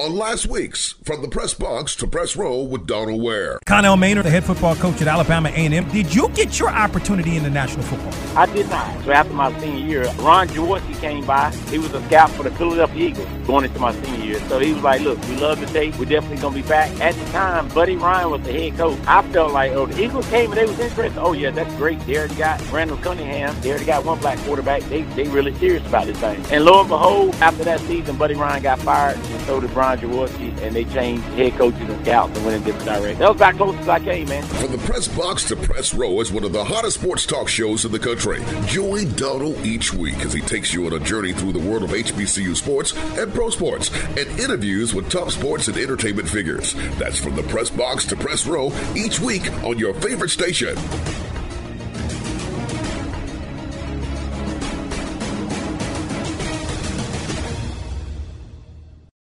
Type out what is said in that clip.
on last week's From the Press Box to Press Row with Donald Ware. Connell Maynard, the head football coach at Alabama A&M. Did you get your opportunity in the National Football? I did not. So after my senior year, Ron Jaworski came by. He was a scout for the Philadelphia Eagles going into my senior year. So he was like, look, we love the tape. We're definitely going to be back. At the time, Buddy Ryan was the head coach. I felt like, oh, the Eagles came and they was interested. Oh, yeah, that's great. They already got Randall Cunningham. They already got one black quarterback. They, they really serious about this thing. And lo and behold, after that season, Buddy Ryan got fired and so did Brian Jaworski, and they changed head coaches and scouts and went in different directions. That was about close as I came, man. From the press box to press row is one of the hottest sports talk shows in the country. Join Donald each week as he takes you on a journey through the world of HBCU sports and pro sports and interviews with top sports and entertainment figures. That's from the press box to press row each week on your favorite station.